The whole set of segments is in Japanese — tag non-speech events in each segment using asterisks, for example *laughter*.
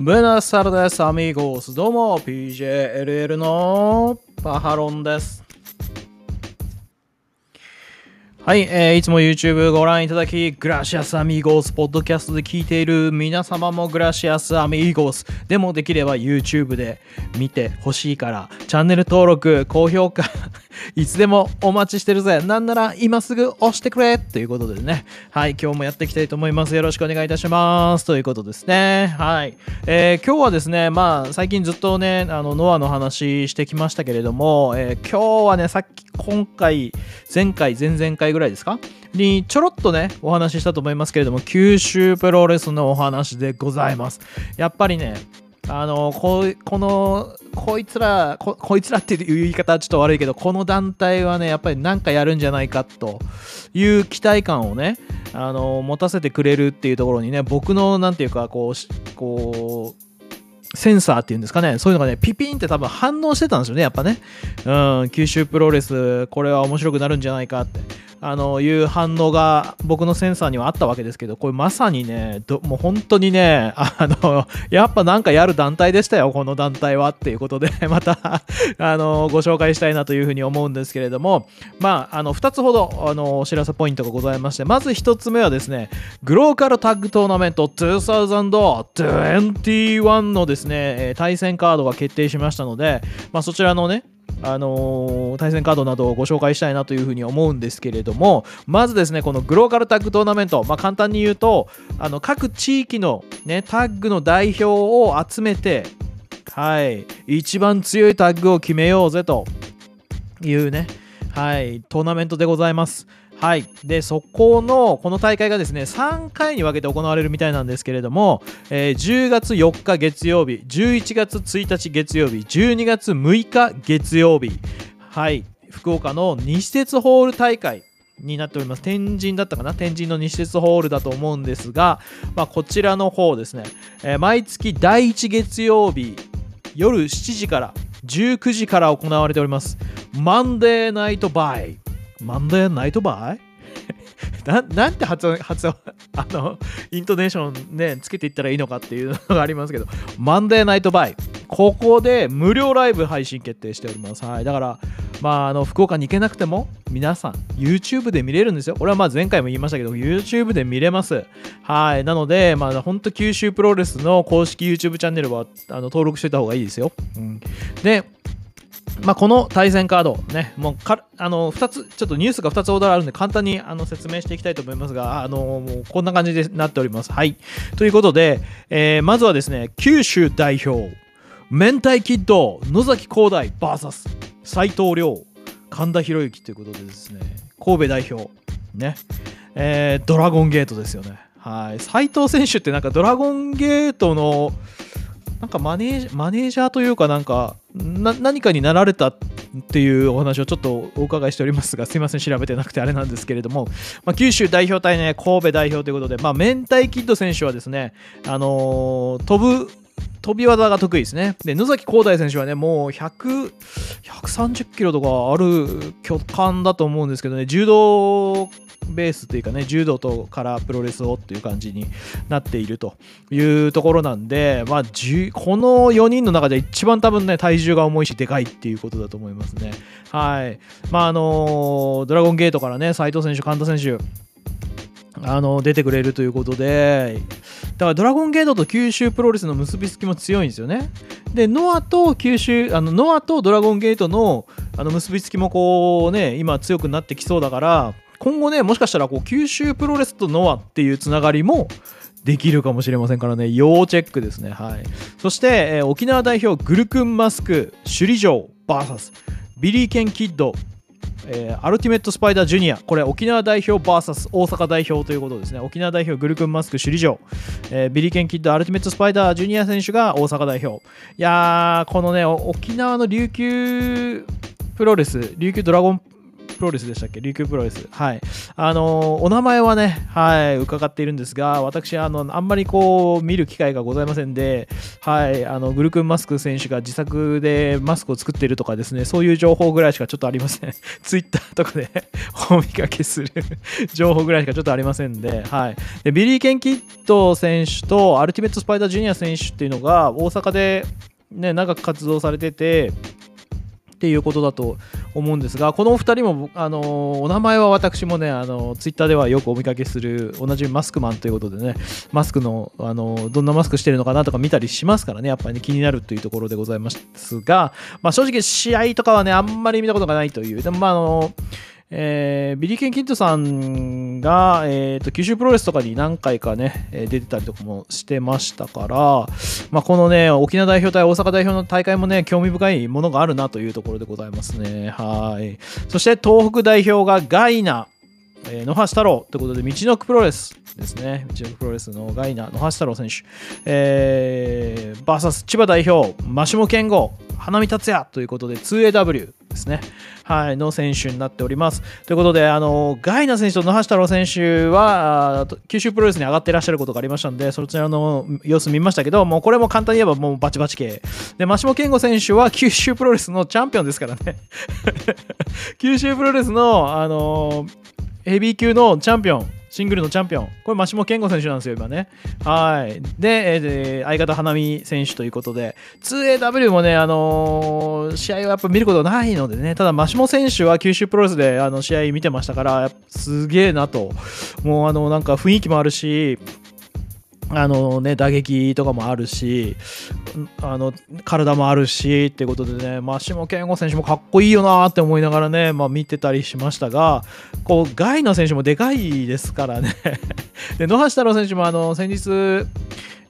ブナサルです、アミーゴス。どうも、PJLL のパハロンです。はい、えーいつも YouTube ご覧いただき、グラシアスアミーゴース、ポッドキャストで聞いている皆様もグラシアスアミーゴース。でもできれば YouTube で見てほしいから、チャンネル登録、高評価、*laughs* いつでもお待ちしてるぜ。なんなら今すぐ押してくれということでね。はい、今日もやっていきたいと思います。よろしくお願いいたします。ということですね。はい。えー今日はですね、まあ、最近ずっとね、あの、ノアの話してきましたけれども、えー今日はね、さっき、今回、前回、前々回ぐらいぐらいですか？にちょろっとね、お話ししたと思いますけれども、九州プロレスのお話でございます。やっぱりね、あのここのこいつらここいつらっていう言い方はちょっと悪いけどこの団体はねやっぱり何かやるんじゃないかという期待感をねあの持たせてくれるっていうところにね僕のなんていうかこうこうセンサーっていうんですかね。そういうのがねピピンって多分反応してたんですよねやっぱね。うん九州プロレスこれは面白くなるんじゃないかって。あのいう反応が僕のセンサーにはあったわけですけどこれまさにねどもう本当にねあのやっぱなんかやる団体でしたよこの団体はっていうことで *laughs* またあのご紹介したいなというふうに思うんですけれどもまああの2つほどあのお知らせポイントがございましてまず1つ目はですねグローカルタッグトーナメント2021のですね対戦カードが決定しましたので、まあ、そちらのねあのー対戦カードなどをご紹介したいなというふうに思うんですけれどもまずですねこのグローカルタッグトーナメント、まあ、簡単に言うとあの各地域の、ね、タッグの代表を集めてはい一番強いタッグを決めようぜというねはいトーナメントでございますはい。で、そこの、この大会がですね、3回に分けて行われるみたいなんですけれども、えー10月4日月曜日、11月1日月曜日、12月6日月曜日、はい。福岡の西鉄ホール大会になっております。天神だったかな？天神の西鉄ホールだと思うんですが、まあ、こちらの方ですね、えー毎月第1月曜日、夜7時から19時から行われております。マンデーナイトバイ。マンデーナイトバイななんて発音、発音、あの、イントネーションね、つけていったらいいのかっていうのがありますけど、マンデーナイトバイ。ここで無料ライブ配信決定しております。はい。だから、まあ、あの、福岡に行けなくても、皆さん、YouTube で見れるんですよ。これはまあ前回も言いましたけど、YouTube で見れます。はい。なので、まあ、本当九州プロレスの公式 YouTube チャンネルは、あの、登録しておいた方がいいですよ。うん。で、まあ、この対戦カード、ね、もうかあの2つ、ちょっとニュースが2つオーダーあるんで、簡単にあの説明していきたいと思いますが、あのもうこんな感じでなっております。はい。ということで、えーまずはですね、九州代表、明太キッド、野崎光大 VS 斎藤亮、神田博之ということでですね、神戸代表、ね、えードラゴンゲートですよね。はい。斎藤選手ってなんかドラゴンゲートの、なんかマネージマネージャーというかなんか何かになられたっていうお話をちょっとお伺いしておりますがすいません調べてなくてあれなんですけれども、まあ、九州代表対ね神戸代表ということで、まあ、明太キッド選手はですね、あのー飛ぶ飛び技が得意ですね。で、野崎光大選手はね、もう100、130キロとかある巨漢だと思うんですけどね、柔道ベースというかね、柔道とからプロレスをっていう感じになっているというところなんで、まあ、この4人の中で一番多分ね、体重が重いし、でかいっていうことだと思いますね。はい。まあ、あのドラゴンゲートからね、斉藤選手、神田選手、あの出てくれるということでだからドラゴンゲートと九州プロレスの結びつきも強いんですよね。でノアと九州あのノアとドラゴンゲートのあの結びつきもこうね今強くなってきそうだから今後ねもしかしたらこう九州プロレスとノアっていうつながりもできるかもしれませんからね。要チェックですね。はい。そして、えー沖縄代表グルクンマスク首里城 VS ビリー・ケン・キッドえーアルティメット・スパイダージュニアこれ沖縄代表 VS 大阪代表ということですね。沖縄代表グルクンマスク首里城、えービリケン・キッドアルティメット・スパイダージュニア選手が大阪代表。いやーこのね沖縄の琉球プロレス琉球ドラゴンプロレスでしたっけ？琉球プロレス。はい。あのお名前はね、はい、伺っているんですが、私、あの、あんまりこう、見る機会がございませんで、はい、あの、グルクンマスク選手が自作でマスクを作っているとかですね、そういう情報ぐらいしかちょっとありません。*laughs* ツイッターとかで *laughs* お見かけする *laughs* 情報ぐらいしかちょっとありませんで、はい。で、ビリー・ケンキッド選手とアルティメット・スパイダー・ジュニア選手っていうのが大阪でね、長く活動されてて、っていうことだと思うんですが、このお二人も、あのお名前は私もね、あのツイッターではよくお見かけする、同じマスクマンということでね、マスクの、あのどんなマスクしてるのかなとか見たりしますからね、やっぱり、ね、気になるというところでございますが、まあ、正直、試合とかはね、あんまり見たことがないという、でも、まあ、あのえー、ビリー・ケン・キッドさんが、えーと、九州プロレスとかに何回かね、出てたりとかもしてましたから、まあ、このね、沖縄代表対大阪代表の大会もね、興味深いものがあるなというところでございますね。はい。そして東北代表がガイナ、えー、野橋太郎ということで、みちのくプロレスですね。みちのくプロレスのガイナ、野橋太郎選手、えー、VS 千葉代表、真霜拳號、花見達也ということで 2AW ですね、はい、の選手になっております。ということで、あのガイナ選手と野橋太郎選手は九州プロレスに上がっていらっしゃることがありましたので、そちらの様子見ましたけど、もうこれも簡単に言えばもうバチバチ系。で、真下健吾選手は九州プロレスのチャンピオンですからね。*laughs* 九州プロレスの、あのヘビー級のチャンピオンシングルのチャンピオン。これ、真下健吾選手なんですよ、今ね。はい。で、えー、相方、花見選手ということで、2AW もね、あのー、試合はやっぱ見ることないのでね、ただ、真下選手は九州プロレスであの試合見てましたから、すげえなと。もう、あの、なんか雰囲気もあるし、あのね、打撃とかもあるし、あの体もあるしってことでね、まあ、下健吾選手もかっこいいよなって思いながらね、まあ、見てたりしましたが、こうガイナ選手もでかいですからね。で野橋太郎選手もあの先日、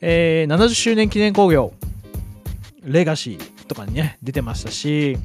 えー、70周年記念興行、レガシーとかにね、出てましたし、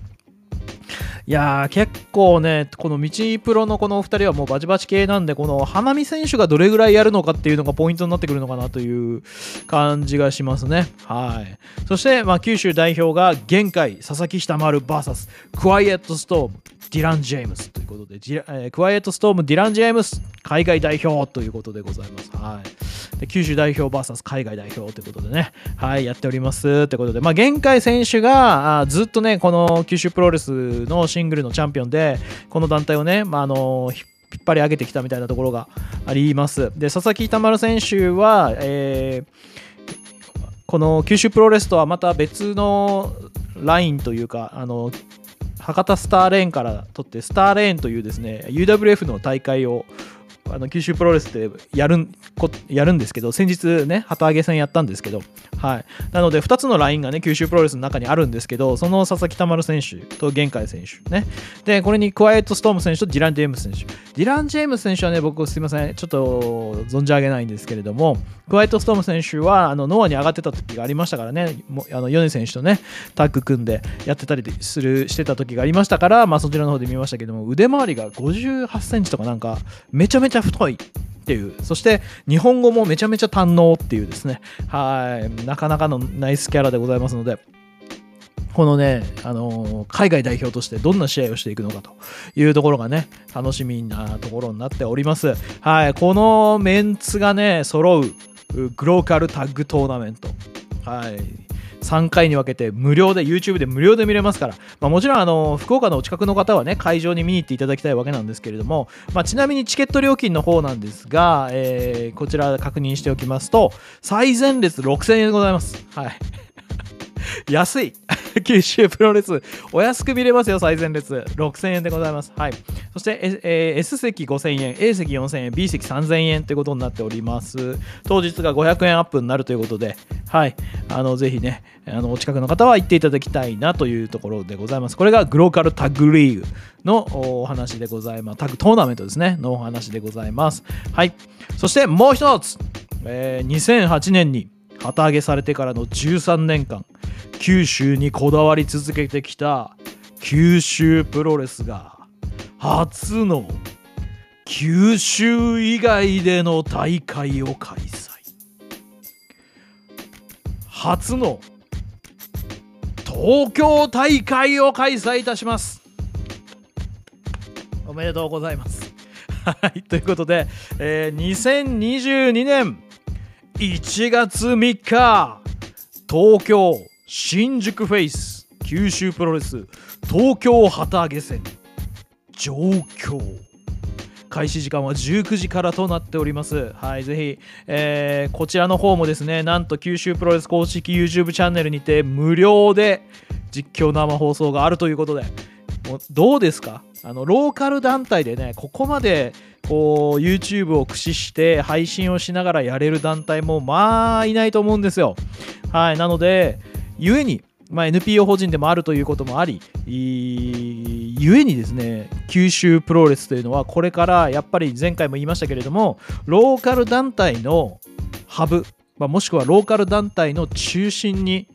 いやー、結構ね、この道プロのこのお二人はもうバチバチ系なんで、この花見選手がどれぐらいやるのかっていうのがポイントになってくるのかなという感じがしますね。はい。そして、まあ、九州代表が限界、佐々木下丸 VS クワイエットストーム、ディラン・ジェームスということで、えー、クワイエットストーム、ディラン・ジェームス、海外代表ということでございます。はい。で九州代表 VS 海外代表ということでね、はい、やっておりますということで、まあ、限界選手があずっとね、この九州プロレスのシングルのチャンピオンで、この団体をね、まあ、あの引っ張り上げてきたみたいなところがあります。で、佐々木田丸選手は、えー、この九州プロレスとはまた別のラインというか、あの博多スターレーンから取ってスターレーンというですね UWF の大会をあの九州プロレスでやるやるんですけど先日ね旗揚げ戦やったんですけどはい。なので2つのラインがね九州プロレスの中にあるんですけどその佐々木田丸選手と玄海選手ね。でこれにクワイエットストーム選手とディラン・ジェームス選手。ディラン・ジェームス選手はね僕すいません。ちょっと存じ上げないんですけれどもクワイエットストーム選手はあのノアに上がってた時がありましたからね。あの米選手とねタッグ組んでやってたりするしてた時がありましたからまあそちらの方で見ましたけども腕回りが58センチとかなんかめちゃめちゃ太いっていう。そして日本語もめちゃめちゃ堪能っていうですね。はい。なかなかのナイスキャラでございますので。このね、あのー、海外代表としてどんな試合をしていくのかというところがね、楽しみなところになっております。はい、このメンツがね、揃うグローカルタッグトーナメント。はい、3回に分けて無料で YouTube で無料で見れますから、まあ、もちろんあの福岡のお近くの方はね会場に見に行っていただきたいわけなんですけれども、まあ、ちなみにチケット料金の方なんですが、えー、こちら確認しておきますと最前列6000円でございます。はい。*laughs* 安い。九州プロレスお安く見れますよ最前列。6000円でございます。はい。そして、えー、S 席5000円 A 席4000円 B 席3000円ということになっております。当日が500円アップになるということではい。あのぜひねあのお近くの方は行っていただきたいなというところでございます。これがグローカルタッグリーグのお話でございます。タッグトーナメントですね。のお話でございます。はい。そしてもう一つ、えー、2008年に旗揚げされてからの13年間。九州にこだわり続けてきた九州プロレスが初の九州以外での大会を開催初の東京大会を開催いたしますおめでとうございます。*laughs* はい、ということで、えー2022年1月3日、東京新宿フェイス九州プロレス東京旗揚げ戦上京開始時間は19時からとなっております。はい、ぜひ、えーこちらの方もですね、なんと九州プロレス公式 YouTube チャンネルにて無料で実況生放送があるということで、もうどうですか？あのローカル団体でね、ここまでこう YouTube を駆使して配信をしながらやれる団体もまあいないと思うんですよ。はい、なので、ゆえに、まあ、NPO 法人でもあるということもあり、ゆえにですね、九州プロレスというのはこれからやっぱり前回も言いましたけれども、ローカル団体のハブ、まあ、もしくはローカル団体の中心に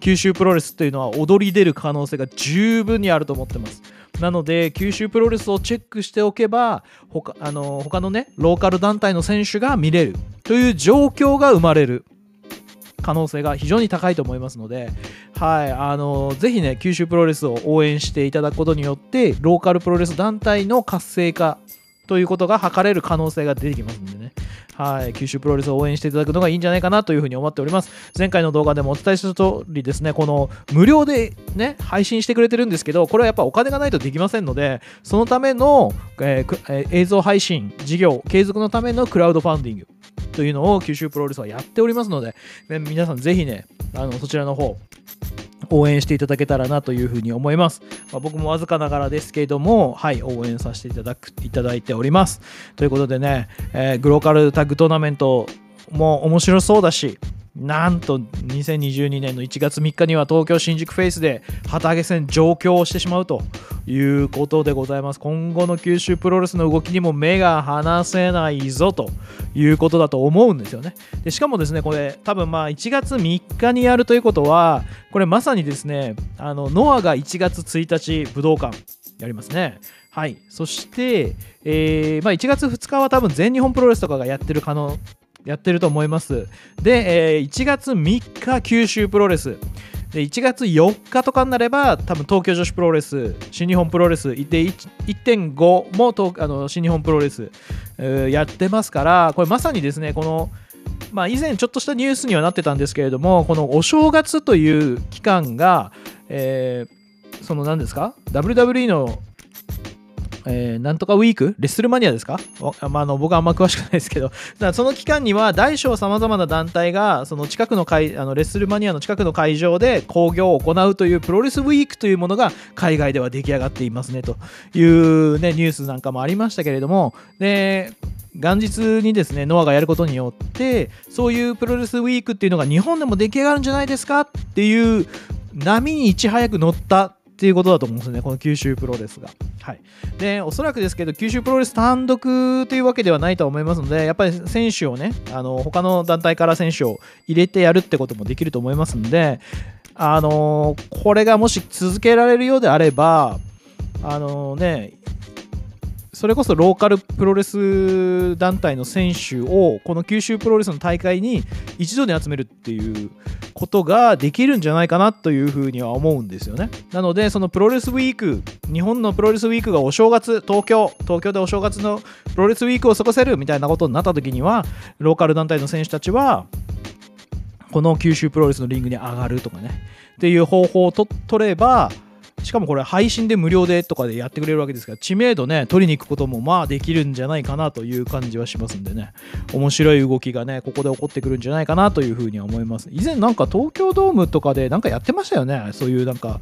九州プロレスというのは踊り出る可能性が十分にあると思ってます。なので、九州プロレスをチェックしておけば、他あの他のね、ローカル団体の選手が見れるという状況が生まれる可能性が非常に高いと思いますので、はい、あのぜひね、九州プロレスを応援していただくことによって、ローカルプロレス団体の活性化ということが図れる可能性が出てきますんでね。はい、九州プロレスを応援していただくのがいいんじゃないかなというふうに思っております。前回の動画でもお伝えした通りですね、この無料でね、配信してくれてるんですけど、これはやっぱお金がないとできませんので、そのための、えーえ映像配信事業継続のためのクラウドファンディングというのを九州プロレスはやっておりますので、ね皆さんぜひね、あのそちらの方、応援していただけたらなというふうに思います。まあ僕もわずかながらですけれども、はい、応援させていただくいただいております。ということでね、えーグローカルタッグトーナメントも面白そうだし、なんと2022年の1月3日には東京新宿フェイスで旗揚げ戦上京をしてしまうということでございます。今後の九州プロレスの動きにも目が離せないぞということだと思うんですよね。でしかもですね、これ多分まあ1月3日にやるということは、これまさにですね、あのノアが1月1日武道館やりますね。はい。そして、えーまあ、1月2日は多分全日本プロレスとかがやってる可能やってると思います。で、えー1月3日、九州プロレス。で1月4日とかになれば、多分東京女子プロレス、新日本プロレス、で1.5も東あの新日本プロレス、えーやってますから、これまさにですね、この、まあ、以前ちょっとしたニュースにはなってたんですけれども、このお正月という期間が、えーその何ですか ?WWE のえーなんとかウィーク？レッスルマニアですか、まあ、あの僕はあんま詳しくないですけど、*laughs* だその期間には大小さまざまな団体がその近くの会あのレッスルマニアの近くの会場で興行を行うというプロレスウィークというものが海外では出来上がっていますねという、ね、ニュースなんかもありましたけれども、で元日にですねノアがやることによってそういうプロレスウィークっていうのが日本でも出来上がるんじゃないですか？っていう波にいち早く乗ったっていうことだと思うんですねこの九州プロレスが。はい、でおそらくですけど九州プロレス単独というわけではないと思いますのでやっぱり選手をねあの他の団体から選手を入れてやるってこともできると思いますのであのこれがもし続けられるようであればあのねそれこそローカルプロレス団体の選手をこの九州プロレスの大会に一度に集めるっていうことができるんじゃないかなというふうには思うんですよね。なのでそのプロレスウィーク日本のプロレスウィークがお正月東京東京でお正月のプロレスウィークを過ごせるみたいなことになった時にはローカル団体の選手たちはこの九州プロレスのリングに上がるとかねっていう方法をと取ればしかもこれ配信で無料でとかでやってくれるわけですから知名度ね取りに行くこともまあできるんじゃないかなという感じはしますんでね。面白い動きがねここで起こってくるんじゃないかなというふうには思います。以前なんか東京ドームとかでなんかやってましたよね。そういうなんか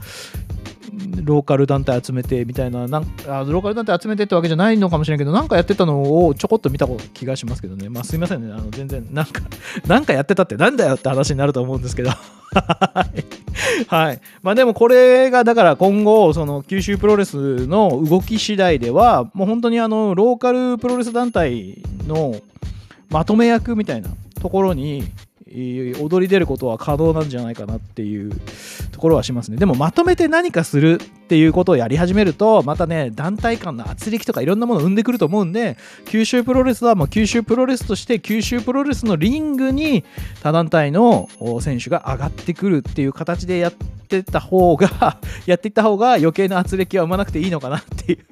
ローカル団体集めてみたいななんあローカル団体集めてってわけじゃないのかもしれないけどなんかやってたのをちょこっと見た気がしますけどね。まあすいませんね。あの全然なんかなんかやってたってなんだよって話になると思うんですけど。*laughs* *laughs* はい。まあでもこれがだから今後その九州プロレスの動き次第ではもう本当にあのローカルプロレス団体のまとめ役みたいなところに踊り出ることは可能なんじゃないかなっていうところはしますね。でもまとめて何かするっていうことをやり始めるとまたね団体間の圧力とかいろんなものを生んでくると思うんで九州プロレスはもう九州プロレスとして九州プロレスのリングに他団体の選手が上がってくるっていう形でやってた方が *laughs* やっていった方が余計な圧力は生まなくていいのかなっていう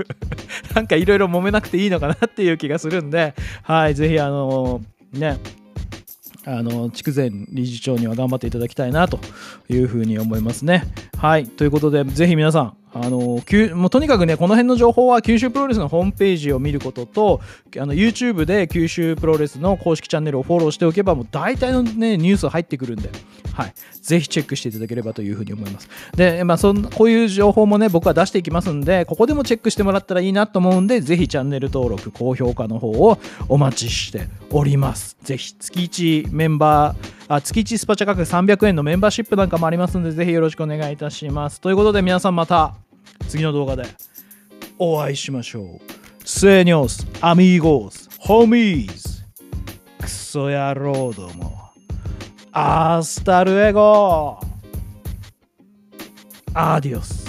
なんかいろいろ揉めなくていいのかなっていう気がするんではいぜひあのねあの筑前理事長には頑張っていただきたいなというふうに思いますね。はいということでぜひ皆さんあのもうとにかくねこの辺の情報は九州プロレスのホームページを見ることとあの YouTube で九州プロレスの公式チャンネルをフォローしておけばもう大体のねニュース入ってくるんで、はい、ぜひチェックしていただければというふうに思います。で、まあ、そんこういう情報もね僕は出していきますんでここでもチェックしてもらったらいいなと思うんでぜひチャンネル登録高評価の方をお待ちしております。ぜひ月1メンバーあ月1スパチャ価格300円のメンバーシップなんかもありますんでぜひよろしくお願いいたします。ということで皆さんまた。次の動画でお会いしましょう。 Señores、amigos、homies、クソ野郎ども、 hasta luego adiós。